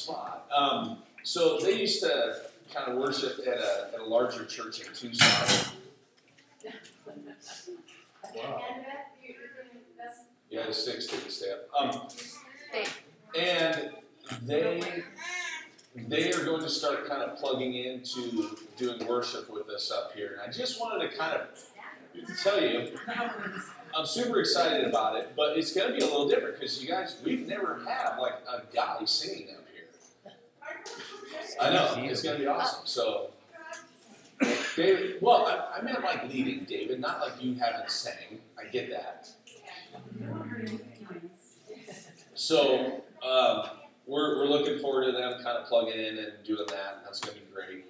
spot. Um, so they used to kind of worship at a, at a larger church in Tucson. Wow. Yeah, the six didn't stay up. Um, and they they are going to start kind of plugging into doing worship with us up here. And I just wanted to kind of tell you, I'm super excited about it, but it's going to be a little different because you guys, we've never had like a guy singing up. I know it's going to be awesome. So, David, well, I, I meant like leading, David, not like you haven't sang. I get that. So, um, we're, we're looking forward to them kind of plugging in and doing that. That's going to be great.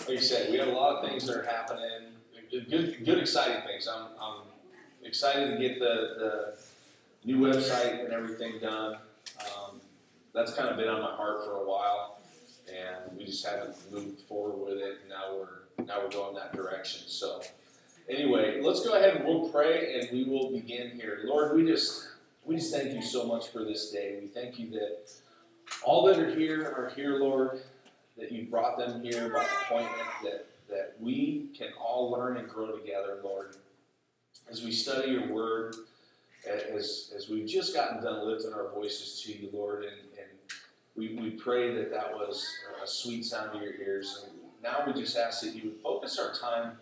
Like you said, we have a lot of things that are happening. Good, good, exciting things. I'm, I'm excited to get the, the new website and everything done. Um, that's kind of been on my heart for a while, and we just haven't moved forward with it. And now we're now we're going that direction. So, anyway, let's go ahead and we'll pray and we will begin here. Lord, we just we just thank you so much for this day. We thank you that all that are here are here, Lord. That you brought them here by appointment. That that we can all learn and grow together, Lord as we study your word, as, as we've just gotten done lifting our voices to you, Lord, and, we, we pray that that was a sweet sound to your ears. And now we just ask that you would focus our time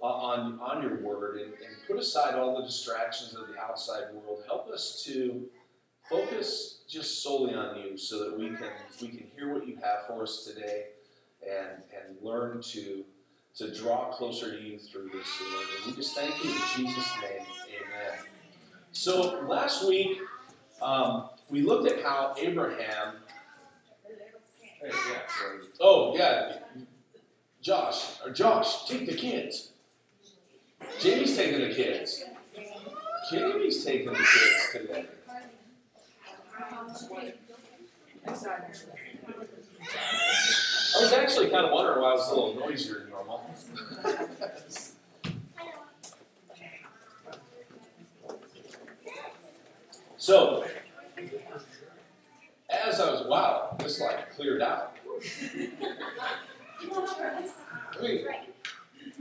on, on your word and, and put aside all the distractions of the outside world. Help us to focus just solely on you so that we can, we can hear what you have for us today and, and learn to to draw closer to you through this, Lord. And we just thank you in Jesus' name. Amen. So last week, um, we looked at how Abraham. Oh, yeah. Josh, or Josh, take the kids. Jamie's taking the kids. Jamie's taking the kids today. I was actually kind of wondering why I was a little noisier than normal. so, as I was, wow, this like cleared out. I mean,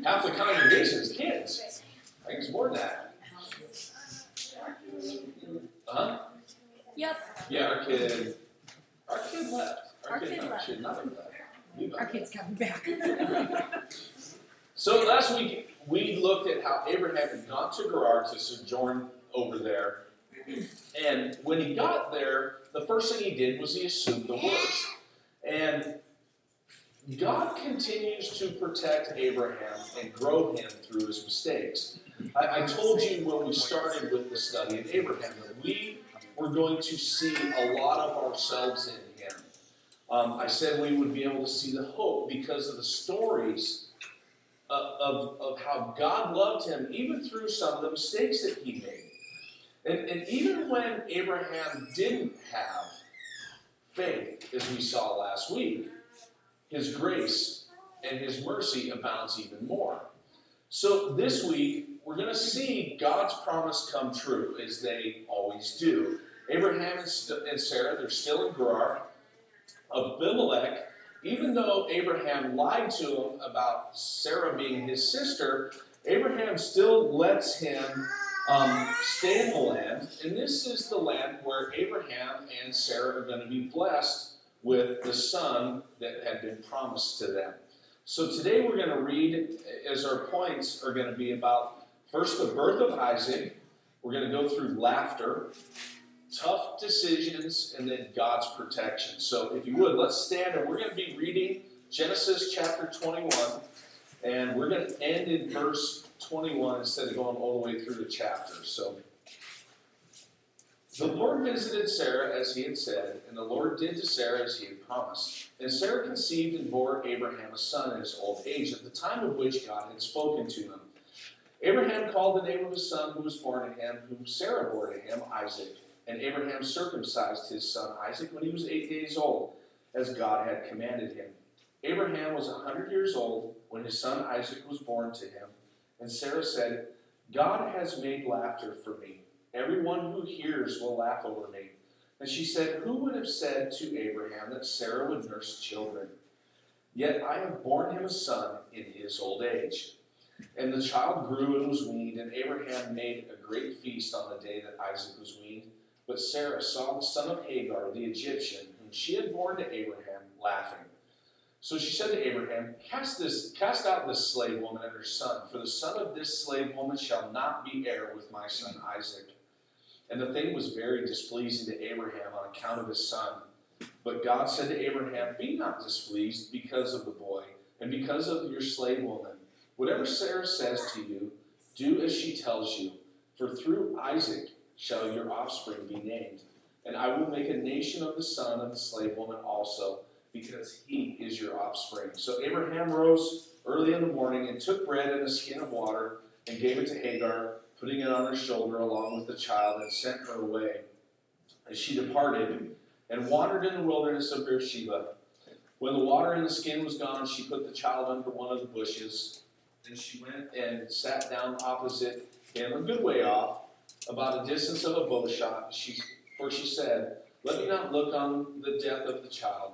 half the congregation is kids. I think it's more than that. Huh? Yep. Yeah, our kid, our kid left. Our, Our kid, kid left. Nothing left. You Our kid's coming back. So last week we looked at how Abraham had gone to Gerar to sojourn over there, and when he got there, the first thing he did was he assumed the worst. And God continues to protect Abraham and grow him through his mistakes. I, I told you when we started with the study of Abraham that we were going to see a lot of ourselves in him. Um, I said we would be able to see the hope because of the stories of, of, of how God loved him, even through some of the mistakes that he made. And, and even when Abraham didn't have faith, as we saw last week, his grace and his mercy abounds even more. So this week, we're going to see God's promise come true, as they always do. Abraham and, Sarah, they're still in Gerar. Abimelech, even though Abraham lied to him about Sarah being his sister, Abraham still lets him um, stay in the land. And this is the land where Abraham and Sarah are going to be blessed with the son that had been promised to them. So today we're going to read, as our points are going to be about first the birth of Isaac. We're going to go through laughter, tough decisions, and then God's protection. So if you would, let's stand and we're going to be reading Genesis chapter 21, and we're going to end in verse 21 instead of going all the way through the chapter. So the Lord visited Sarah as he had said, and the Lord did to Sarah as he had promised. And Sarah conceived and bore Abraham a son in his old age, at the time of which God had spoken to him. Abraham called the name of his son who was born to him, whom Sarah bore to him, Isaac. And Abraham circumcised his son Isaac when he was eight days old, as God had commanded him. Abraham was a hundred years old when his son Isaac was born to him. And Sarah said, God has made laughter for me. Everyone who hears will laugh over me. And she said, Who would have said to Abraham that Sarah would nurse children? Yet I have borne him a son in his old age. And the child grew and was weaned, and Abraham made a great feast on the day that Isaac was weaned. But Sarah saw the son of Hagar, the Egyptian, whom she had borne to Abraham, laughing. So she said to Abraham, Cast this, cast out this slave woman and her son, for the son of this slave woman shall not be heir with my son Isaac. And the thing was very displeasing to Abraham on account of his son. But God said to Abraham, Be not displeased because of the boy, and because of your slave woman. Whatever Sarah says to you, do as she tells you, for through Isaac shall your offspring be named. And I will make a nation of the son of the slave woman also because he is your offspring. So Abraham rose early in the morning and took bread and a skin of water and gave it to Hagar, putting it on her shoulder along with the child, and sent her away. And she departed and wandered in the wilderness of Beersheba, when the water in the skin was gone, she put the child under one of the bushes. Then she went and sat down opposite him, a good way off, about a distance of a bow shot. She, for she said, Let me not look on the death of the child.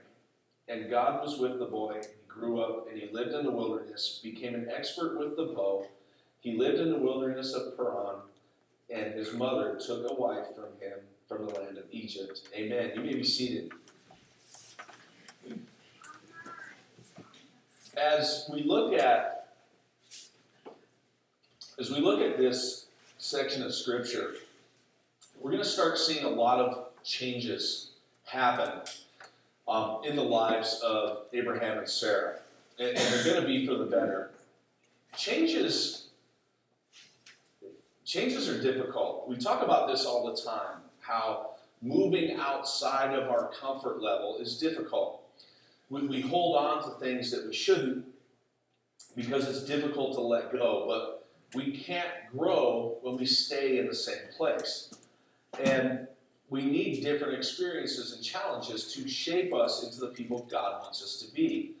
And God was with the boy. He grew up and he lived in the wilderness, became an expert with the bow. He lived in the wilderness of Paran, and his mother took a wife from him from the land of Egypt. Amen. You may be seated. As we look at as we look at this section of scripture, we're going to start seeing a lot of changes happen um, in the lives of Abraham and Sarah. And, and they're going to be for the better. Changes, changes are difficult. We talk about this all the time, how moving outside of our comfort level is difficult. We, we hold on to things that we shouldn't because it's difficult to let go, but we can't grow when we stay in the same place. And we need different experiences and challenges to shape us into the people God wants us to be.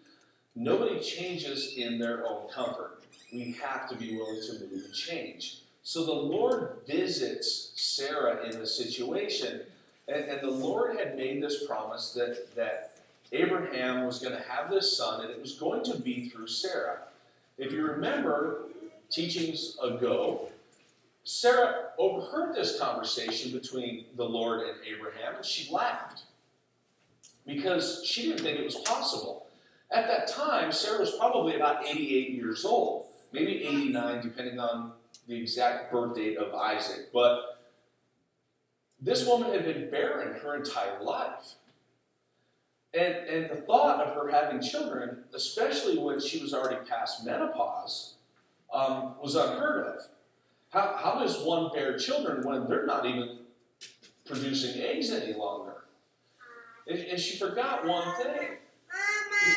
Nobody changes in their own comfort. We have to be willing to move and change. So the Lord visits Sarah in the situation, and, and the Lord had made this promise that, that Abraham was going to have this son, and it was going to be through Sarah. If you remember teachings ago, Sarah overheard this conversation between the Lord and Abraham, and she laughed because she didn't think it was possible. At that time, Sarah was probably about 88 years old, maybe 89, depending on the exact birth date of Isaac. But this woman had been barren her entire life. And, and the thought of her having children, especially when she was already past menopause, um, was unheard of. How, how does one bear children when they're not even producing eggs any longer? And, and she forgot one thing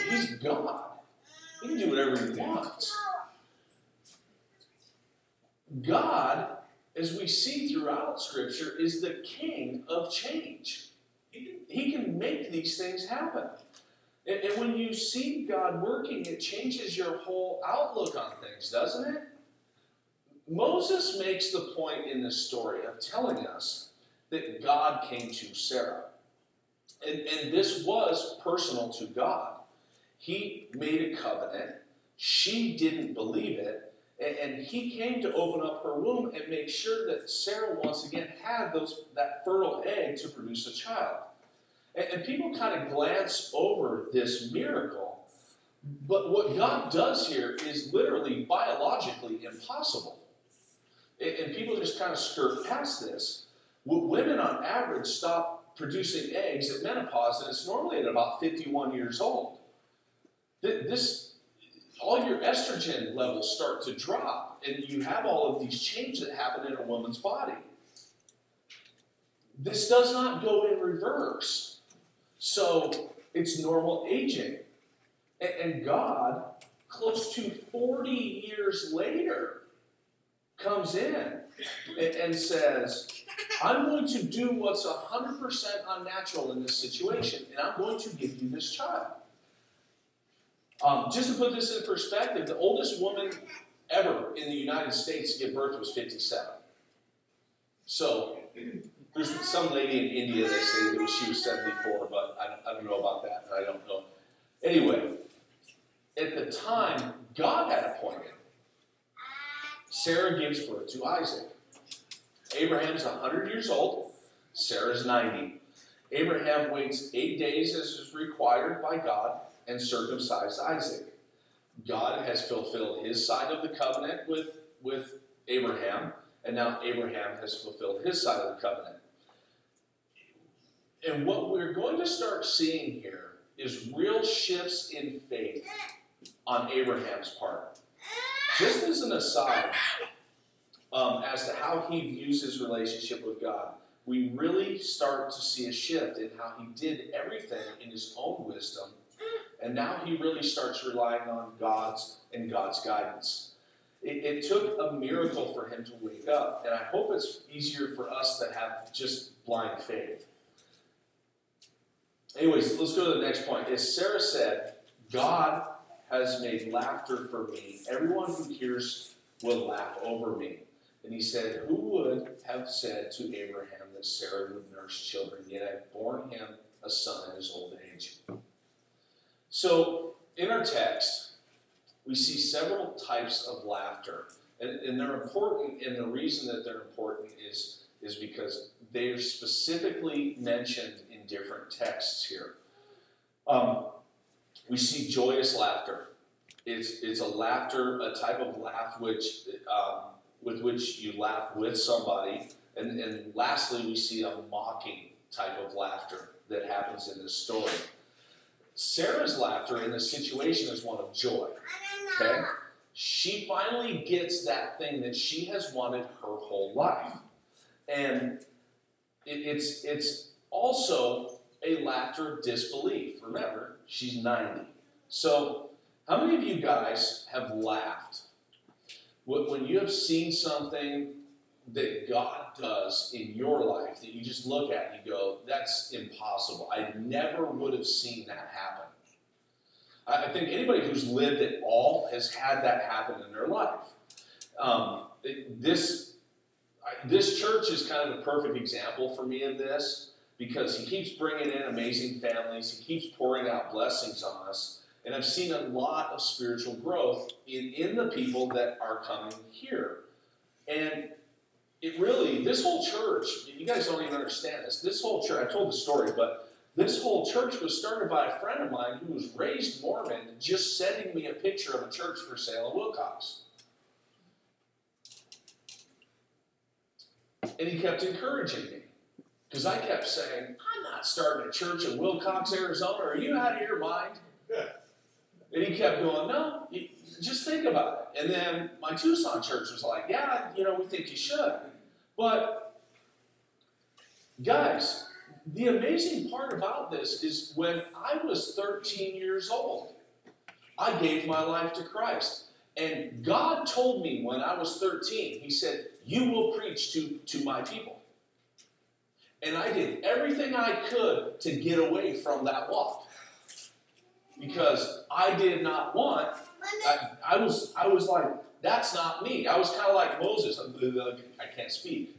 He's God, He can do whatever He wants. God, as we see throughout Scripture, is the king of change. He can, he can make these things happen. And, and when you see God working, it changes your whole outlook on things, doesn't it? Moses makes the point in this story of telling us that God came to Sarah. And, and this was personal to God. He made a covenant. She didn't believe it. And, and he came to open up her womb and make sure that Sarah once again had those, that fertile egg to produce a child. And, and people kind of glance over this miracle. But what God does here is literally biologically impossible. And people just kind of skirt past this. Women on average stop producing eggs at menopause, and it's normally at about 51 years old. This, all your estrogen levels start to drop, and you have all of these changes that happen in a woman's body. this does not go in reverse. So it's normal aging. And, and God, close to 40 years later, comes in and, and says, I'm going to do what's 100% unnatural in this situation, and I'm going to give you this child. Um, just to put this in perspective, the oldest woman ever in the United States to give birth was 57. So there's some lady in India they say that she was 74, but I don't, I don't know about that, I don't know. Anyway, at the time God had appointed, Sarah gives birth to Isaac. Abraham's 100 years old, Sarah's 90. Abraham waits eight days as is required by God and circumcised Isaac. God has fulfilled his side of the covenant with, with Abraham, and now Abraham has fulfilled his side of the covenant. And what we're going to start seeing here is real shifts in faith on Abraham's part. Just as an aside, um, as to how he views his relationship with God, we really start to see a shift in how he did everything in his own wisdom, and now he really starts relying on God's and God's guidance. It, it took a miracle for him to wake up, and I hope it's easier for us to have just blind faith. Anyways, let's go to the next point. As Sarah said, God has made laughter for me. Everyone who hears will laugh over me. And he said, Who would have said to Abraham that Sarah would nurse children? Yet I've borne him a son in his old age. So, in our text, we see several types of laughter. And, and they're important, and the reason that they're important is, is because they're specifically mentioned in different texts here. Um, we see joyous laughter. It's, it's a laughter, a type of laugh which um, with which you laugh with somebody. And, and lastly, we see a mocking type of laughter that happens in this story. Sarah's laughter in this situation is one of joy. Okay? She finally gets that thing that she has wanted her whole life. And it, it's, it's also a laughter of disbelief. Remember, she's 90. So, how many of you guys have laughed when you have seen something that God does in your life that you just look at and you go, that's impossible. I never would have seen that happen. I think anybody who's lived at all has had that happen in their life. Um, this, this church is kind of the perfect example for me of this because he keeps bringing in amazing families, he keeps pouring out blessings on us. And I've seen a lot of spiritual growth in, in the people that are coming here. And it really, this whole church, you guys don't even understand this. This whole church, I told the story, but this whole church was started by a friend of mine who was raised Mormon, just sending me a picture of a church for sale in Willcox. And he kept encouraging me. Because I kept saying, I'm not starting a church in Willcox, Arizona. Are you out of your mind? And he kept going, no, just think about it. And then my Tucson church was like, yeah, you know, we think you should. But, guys, the amazing part about this is when I was 13 years old, I gave my life to Christ. And God told me when I was 13, He said, You will preach to, to my people. And I did everything I could to get away from that walk because I did not want. I, I was I was like, that's not me. I was kind of like Moses. I can't speak.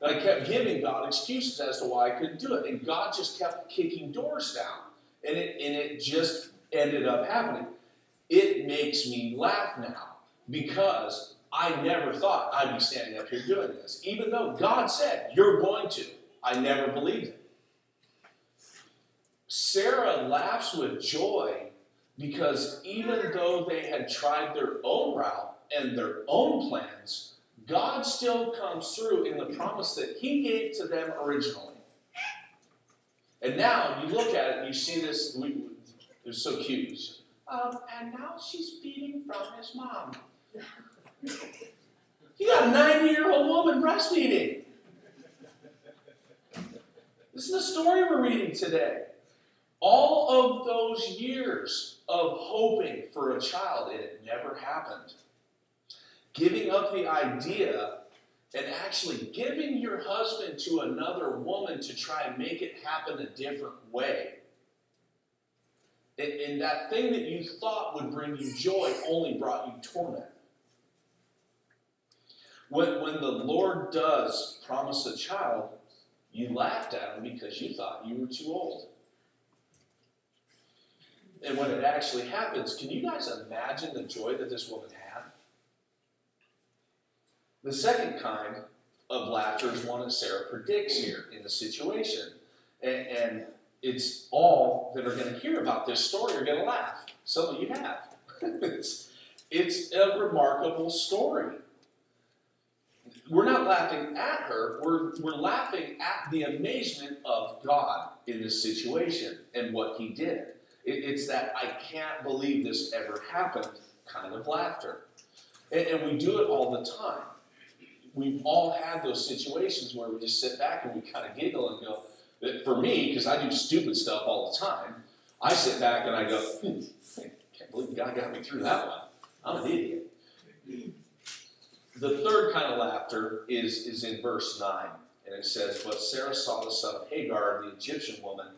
And I kept giving God excuses as to why I couldn't do it, and God just kept kicking doors down, and it and it just ended up happening. It makes me laugh now because I never thought I'd be standing up here doing this, even though God said you're going to. I never believed it. Sarah laughs with joy because even though they had tried their own route and their own plans, God still comes through in the promise that He gave to them originally. And now you look at it and you see this, it's so cute. Um, and now she's feeding from his mom. You got a 90 year old woman breastfeeding. This is the story we're reading today. All of those years of hoping for a child, and it never happened. Giving up the idea and actually giving your husband to another woman to try and make it happen a different way. And, and that thing that you thought would bring you joy only brought you torment. When, when the Lord does promise a child, you laughed at him because you thought you were too old. And when it actually happens, can you guys imagine the joy that this woman had? The second kind of laughter is one that Sarah predicts here in the situation. And, and it's all that are going to hear about this story are going to laugh. Some of you have. it's, it's a remarkable story we're not laughing at her, we're, we're laughing at the amazement of God in this situation and what he did. It, it's that I can't believe this ever happened kind of laughter. And, and we do it all the time. We've all had those situations where we just sit back and we kind of giggle and go, for me, because I do stupid stuff all the time, I sit back and I go, hmm, can't believe God got me through that one. I'm an idiot. The third kind of laughter is, is in verse 9. And it says, But Sarah saw the son of Hagar, the Egyptian woman,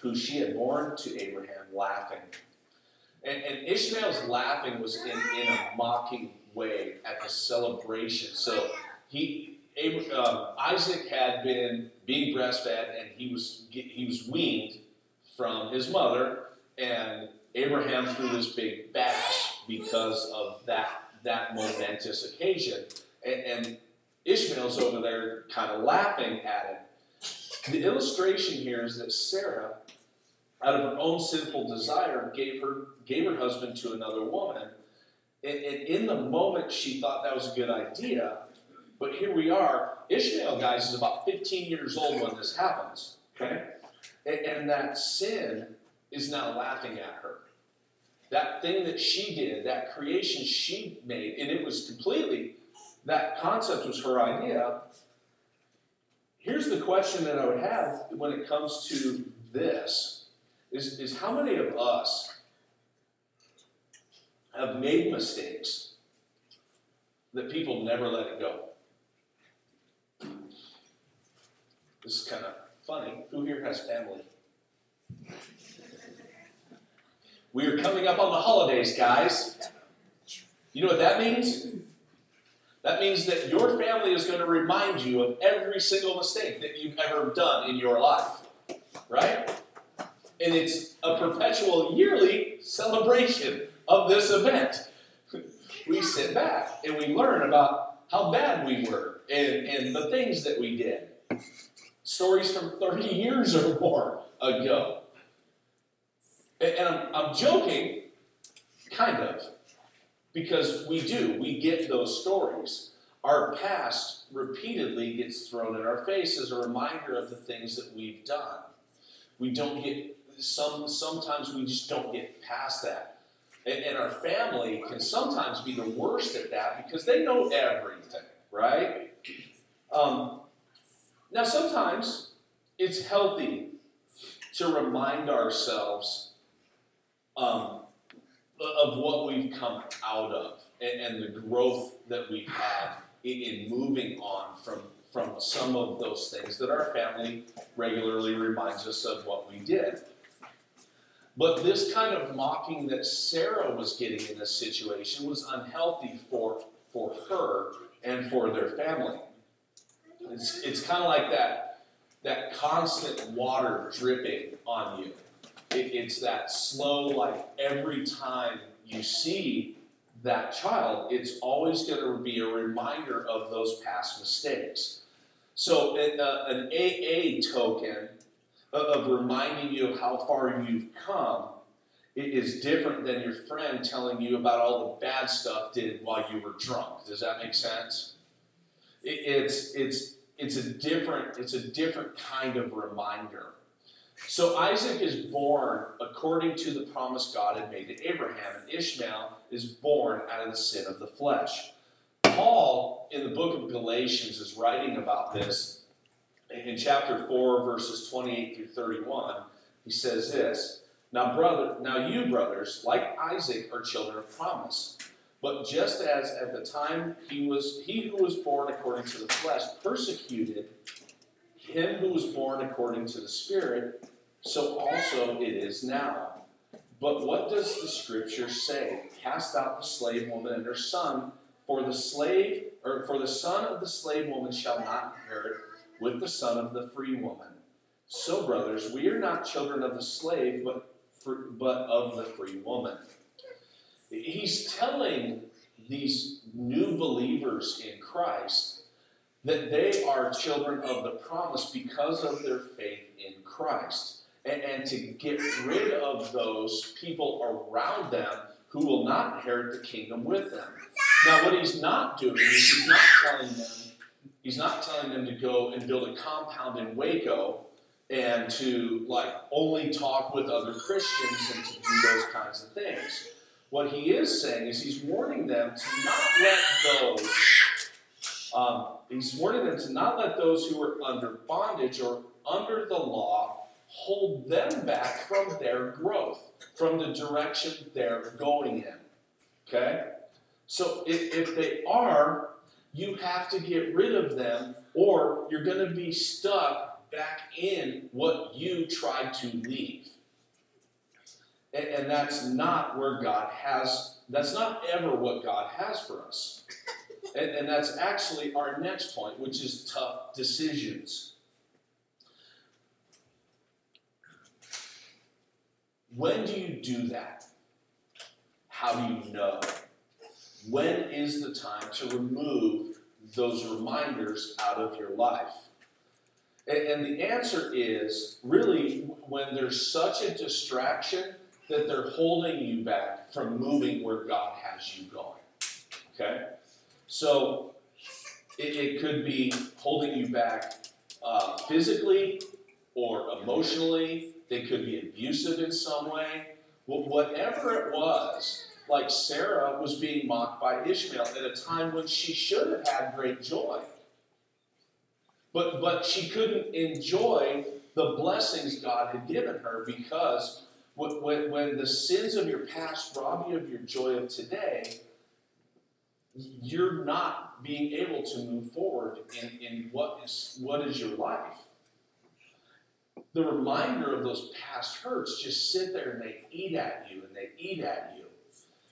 who she had born to Abraham, laughing. And, and Ishmael's laughing was in, in a mocking way at the celebration. So he, um, Isaac had been being breastfed, and he was he was weaned from his mother, and Abraham threw this big bash because of that that momentous occasion. And, and Ishmael's over there kind of laughing at it. The illustration here is that Sarah, out of her own sinful desire, gave her gave her husband to another woman. And, and in the moment, she thought that was a good idea. But here we are. Ishmael, guys, is about 15 years old when this happens. Okay? And, and that sin is now laughing at her that thing that she did, that creation she made, and it was completely, that concept was her idea. Here's the question that I would have when it comes to this is, is how many of us have made mistakes that people never let it go? This is kind of funny. Who here has family? We are coming up on the holidays, guys. You know what that means? That means that your family is going to remind you of every single mistake that you've ever done in your life. Right? And it's a perpetual yearly celebration of this event. We sit back and we learn about how bad we were and, and the things that we did. Stories from 30 years or more ago. And I'm, I'm joking, kind of, because we do. We get those stories. Our past repeatedly gets thrown in our face as a reminder of the things that we've done. We don't get some. Sometimes we just don't get past that, and, and our family can sometimes be the worst at that because they know everything, right? Um, now, sometimes it's healthy to remind ourselves um, of what we've come out of and, and, the growth that we've had in, in moving on from from some of those things that our family regularly reminds us of what we did. But this kind of mocking that Sarah was getting in this situation was unhealthy for, for her and for their family. It's, it's kind of like that, that constant water dripping on you. It, it's that slow, like every time you see that child, it's always going to be a reminder of those past mistakes. So, uh, an AA token of reminding you of how far you've come is different than your friend telling you about all the bad stuff did while you were drunk. Does that make sense? it's it's it's a different it's a different kind of reminder. So Isaac is born according to the promise God had made to Abraham, and Ishmael is born out of the sin of the flesh. Paul, in the book of Galatians, is writing about this, in chapter 4, verses 28 through 31, he says this Now, brother, now you, brothers, like Isaac, are children of promise. But just as at the time he was he who was born according to the flesh persecuted him who was born according to the spirit, so also it is now. But what does the scripture say? Cast out the slave woman and her son, for the slave or for the son of the slave woman shall not inherit with the son of the free woman. So, brothers, we are not children of the slave, but for, but of the free woman. He's telling these new believers in Christ that they are children of the promise because of their faith in Christ. And, and to get rid of those people around them who will not inherit the kingdom with them. Now, what he's not doing is he's not telling them, he's not telling them to go and build a compound in Waco and to like only talk with other Christians and to do those kinds of things. What he is saying is he's warning them to not let those, um, he's warning them to not let those who are under bondage or under the law hold them back from their growth, from the direction they're going in. Okay? So if, if they are, you have to get rid of them, or you're going to be stuck back in what you tried to leave. And, and that's not where God has, that's not ever what God has for us. And, and that's actually our next point, which is tough decisions. When do you do that? How do you know? When is the time to remove those reminders out of your life? And, and the answer is really when there's such a distraction that they're holding you back from moving where God has you going. Okay? So it, it could be holding you back uh, physically or emotionally. They could be abusive in some way. Well, whatever it was, like Sarah was being mocked by Ishmael at a time when she should have had great joy. But, but she couldn't enjoy the blessings God had given her because when, when the sins of your past rob you of your joy of today, you're not being able to move forward in, in what is what is your life. The reminder of those past hurts just sit there and they eat at you and they eat at you.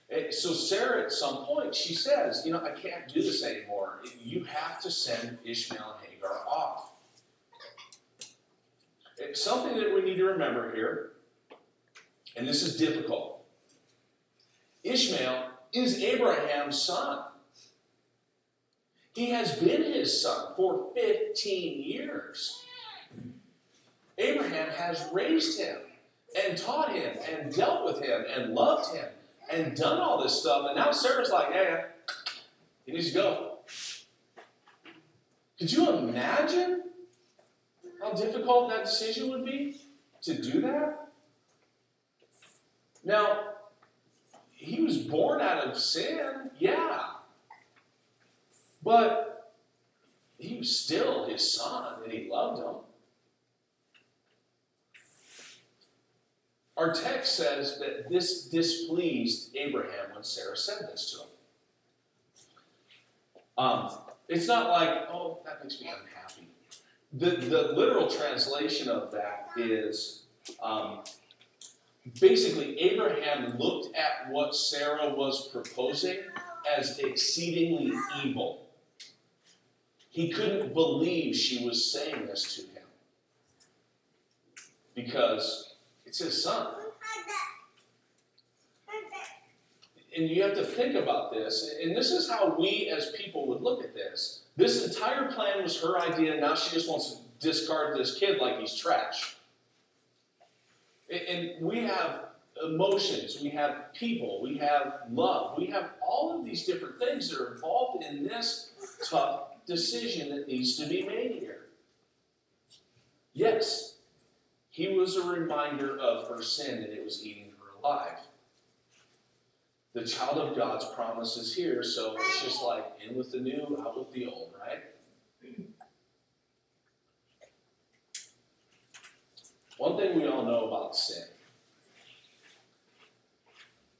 And so Sarah, at some point, she says, "You know, I can't do this anymore. You have to send Ishmael and Hagar off." It's something that we need to remember here and this is difficult. Ishmael is Abraham's son. He has been his son for 15 years. Abraham has raised him and taught him and dealt with him and loved him and done all this stuff. And now Sarah's like, yeah, he needs to go. Could you imagine how difficult that decision would be to do that? Now, he was born out of sin, yeah. But he was still his son and he loved him. Our text says that this displeased Abraham when Sarah said this to him. Um, it's not like, oh, that makes me unhappy. The, the literal translation of that is um, basically, Abraham looked at what Sarah was proposing as exceedingly evil. He couldn't believe she was saying this to him because it's his son. And you have to think about this, and this is how we as people would look at this. This entire plan was her idea, now she just wants to discard this kid like he's trash. And we have emotions, we have people, we have love, we have all of these different things that are involved in this tough decision that needs to be made here. Yes, he was a reminder of her sin and it was eating her alive. The child of God's promise is here, so it's just like in with the new, out with the old, right? One thing we all know about sin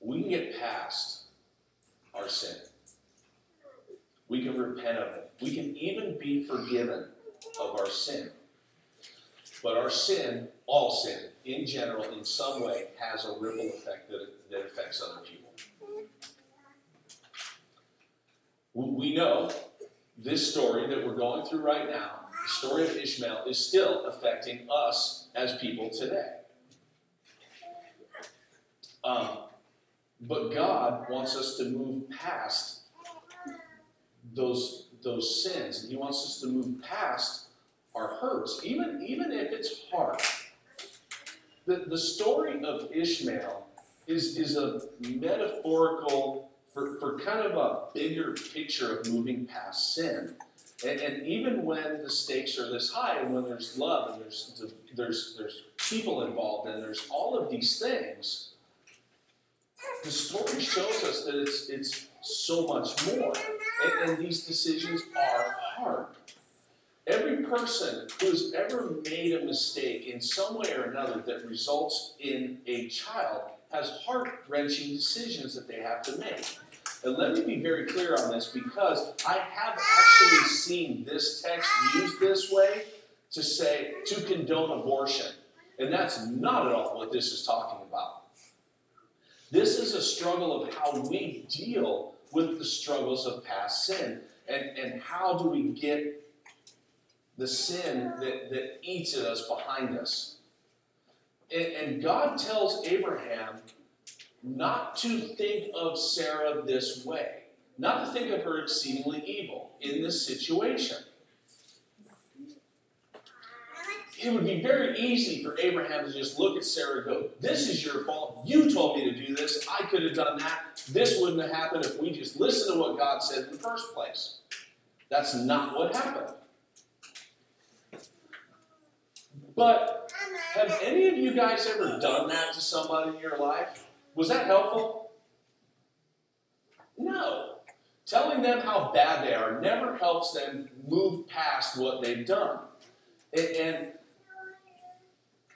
we can get past our sin. We can repent of it. We can even be forgiven of our sin. But our sin, all sin, in general, in some way, has a ripple effect that, that affects other people. We know this story that we're going through right now, the story of Ishmael, is still affecting us as people today. Um, but God wants us to move past those, those sins. He wants us to move past our hurts, even, even if it's hard. The, the story of Ishmael is, is a metaphorical for, for kind of a bigger picture of moving past sin. And, and, even when the stakes are this high, and when there's love, and there's there's there's people involved, and there's all of these things, the story shows us that it's it's so much more. And, and these decisions are hard. Person who's ever made a mistake in some way or another that results in a child has heart wrenching decisions that they have to make. And let me be very clear on this because I have actually seen this text used this way to say, to condone abortion. And that's not at all what this is talking about. This is a struggle of how we deal with the struggles of past sin. And, and how do we get the sin that, that eats at us behind us? And, and God tells Abraham not to think of Sarah this way, not to think of her exceedingly evil in this situation. It would be very easy for Abraham to just look at Sarah and go, This is your fault. You told me to do this. I could have done that. This wouldn't have happened if we just listened to what God said in the first place. That's not what happened. But have any of you guys ever done that to somebody in your life? Was that helpful? No. Telling them how bad they are never helps them move past what they've done. And, and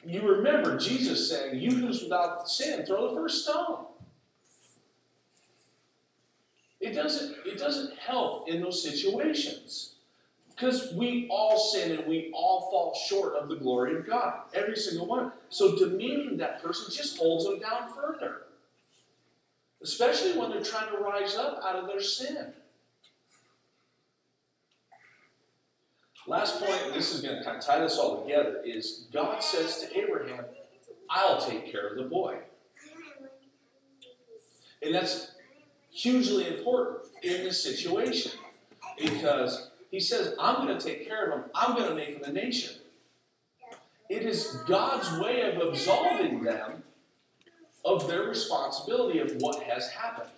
you remember Jesus saying, You who's without sin, throw the first stone. It doesn't, it doesn't help in those situations. Because we all sin and we all fall short of the glory of God. Every single one. So demeaning that person just holds them down further especially when they're trying to rise up out of their sin. Last point, this is going to kind of tie this all together, is God says to Abraham, I'll take care of the boy. And that's hugely important in this situation because he says, I'm going to take care of him, I'm going to make him a nation. It is God's way of absolving them of their responsibility of what has happened.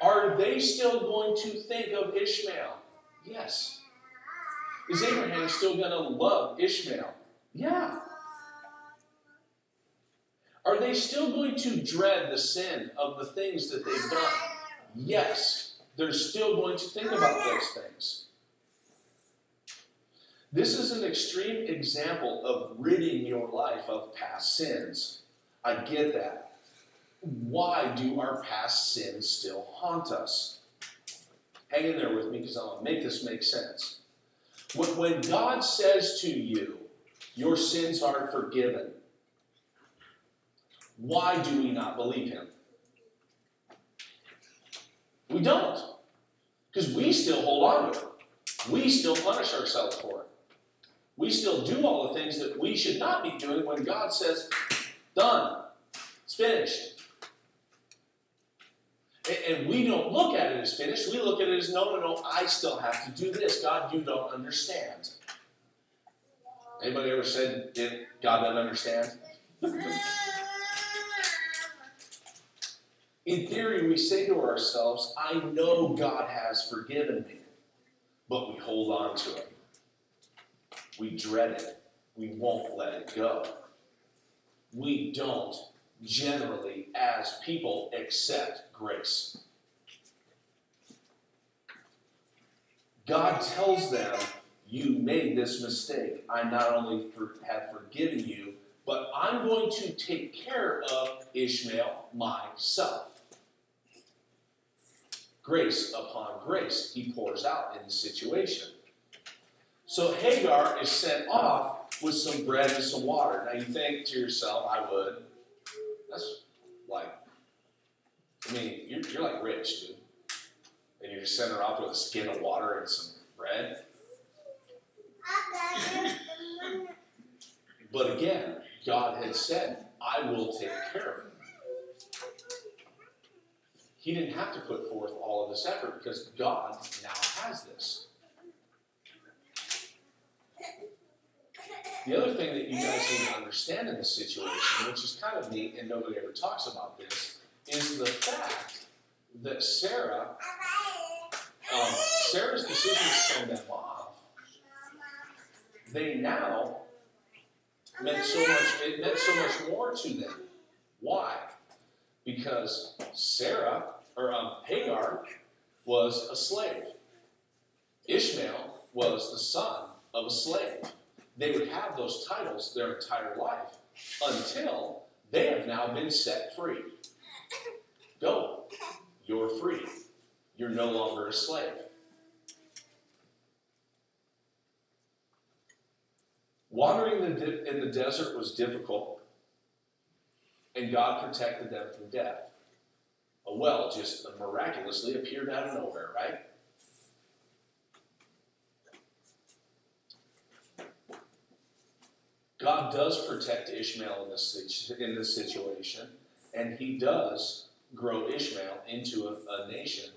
Are they still going to think of Ishmael? Yes. Is Abraham still going to love Ishmael? Yeah. Are they still going to dread the sin of the things that they've done? Yes. They're still going to think about those things. This is an extreme example of ridding your life of past sins. I get that. Why do our past sins still haunt us? Hang in there with me because I'll make this make sense. When God says to you, Your sins are forgiven, why do we not believe Him? We don't. Because we still hold on to it. We still punish ourselves for it we still do all the things that we should not be doing when God says, done, it's finished. And we don't look at it as finished. We look at it as, no, no, no, I still have to do this. God, you don't understand. Anybody ever said God doesn't understand? In theory, we say to ourselves, I know God has forgiven me, but we hold on to it. We dread it. We won't let it go. We don't generally, as people, accept grace. God tells them, you made this mistake. I not only for, have forgiven you, but I'm going to take care of Ishmael myself. Grace upon grace, he pours out in the situation. So Hagar is sent off with some bread and some water. Now you think to yourself, I would. That's like, I mean, you're, you're like rich, dude. And you're just sending her off with a skin of water and some bread. But again, God had said, I will take care of it. He didn't have to put forth all of this effort because God now has this. The other thing that you guys need to understand in this situation, which is kind of neat and nobody ever talks about this, is the fact that Sarah, um, Sarah's decision to send them off, they now meant so much. It meant so much more to them. Why? Because Sarah or um, Hagar was a slave. Ishmael was the son of a slave. They would have those titles their entire life until they have now been set free. Go. You're free. You're no longer a slave. Wandering in the, in the desert was difficult, and God protected them from death. Well just miraculously appeared out of nowhere, right? God does protect Ishmael in this, in this situation, and he does grow Ishmael into a, a nation.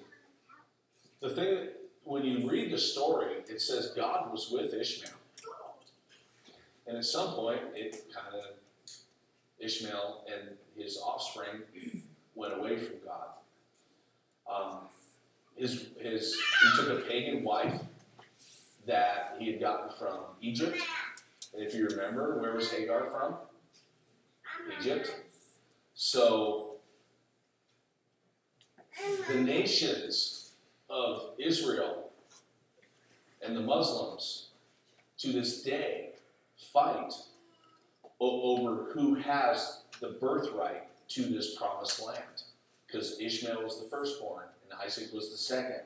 The thing, that, when you read the story, it says God was with Ishmael. And at some point, it kind of, Ishmael and his offspring went away from God. Um, his, his, he took a pagan wife that he had gotten from Egypt. And if you remember, where was Hagar from? Egypt. So the nations of Israel and the Muslims to this day fight over who has the birthright to this promised land. Because Ishmael was the firstborn and Isaac was the second.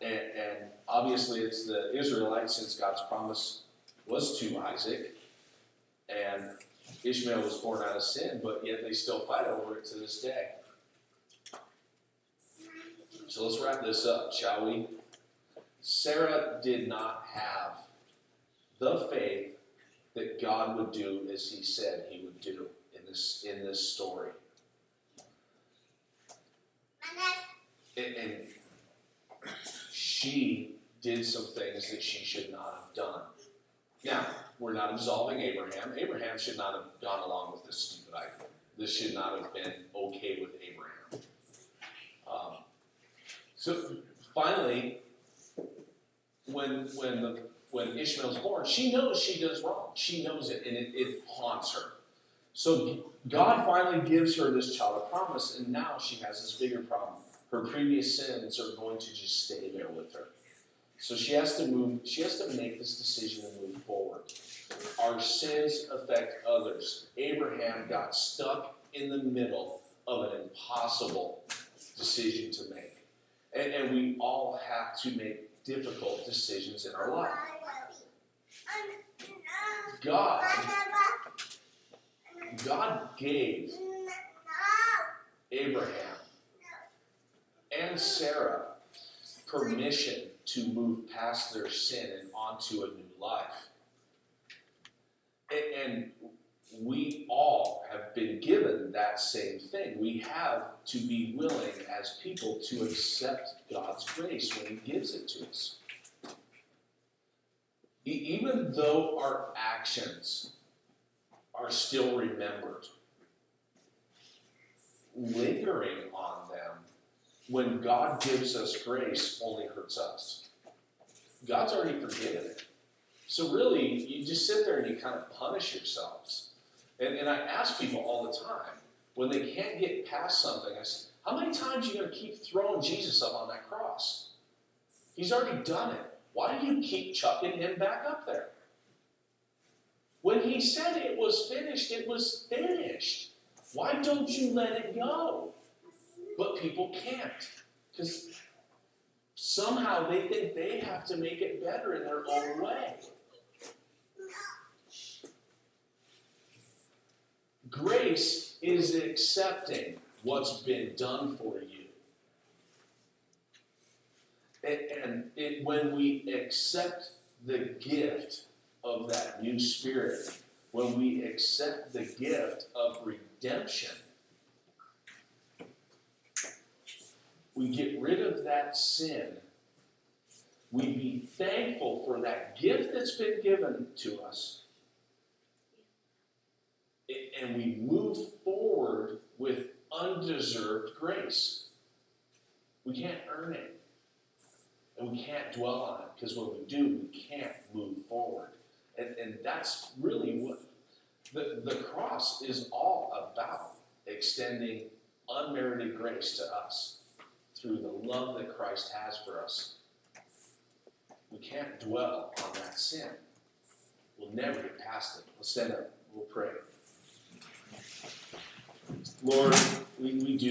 And, and obviously, it's the Israelites, since God's promise was to Isaac, and Ishmael was born out of sin, but yet they still fight over it to this day. So let's wrap this up, shall we? Sarah did not have the faith that God would do as he said he would do this in this story. And, and she did some things that she should not have done. Now, we're not absolving Abraham. Abraham should not have gone along with this stupid idea. This should not have been okay with Abraham. Um, so finally, when when the when Ishmael's born, she knows she does wrong. She knows it, and it, it haunts her. So God finally gives her this child of promise, and now she has this bigger problem. Her previous sins are going to just stay there with her. So she has to move, she has to make this decision and move forward. Our sins affect others. Abraham got stuck in the middle of an impossible decision to make. And, and we all have to make difficult decisions in our life. God, God gave Abraham and Sarah permission to move past their sin and onto a new life. And, we all have been given that same thing. We have to be willing as people to accept God's grace when He gives it to us. Even though our actions are still remembered, lingering on them when God gives us grace only hurts us. God's already forgiven it. So really, you just sit there and you kind of punish yourselves. And, and I ask people all the time, when they can't get past something, I say, how many times are you going to keep throwing Jesus up on that cross? He's already done it. Why do you keep chucking him back up there? When he said it was finished, it was finished. Why don't you let it go? But people can't. Because somehow they think they have to make it better in their own way. Grace is accepting what's been done for you. And, and it, when we accept the gift of that new spirit, when we accept the gift of redemption, we get rid of that sin. We be thankful for that gift that's been given to us. And we move forward with undeserved grace. We can't earn it. And we can't dwell on it because when we do, we can't move forward. And, and that's really what the, the cross is all about extending unmerited grace to us through the love that Christ has for us. We can't dwell on that sin. We'll never get past it. We'll stand up. We'll pray. Lord, we, we do.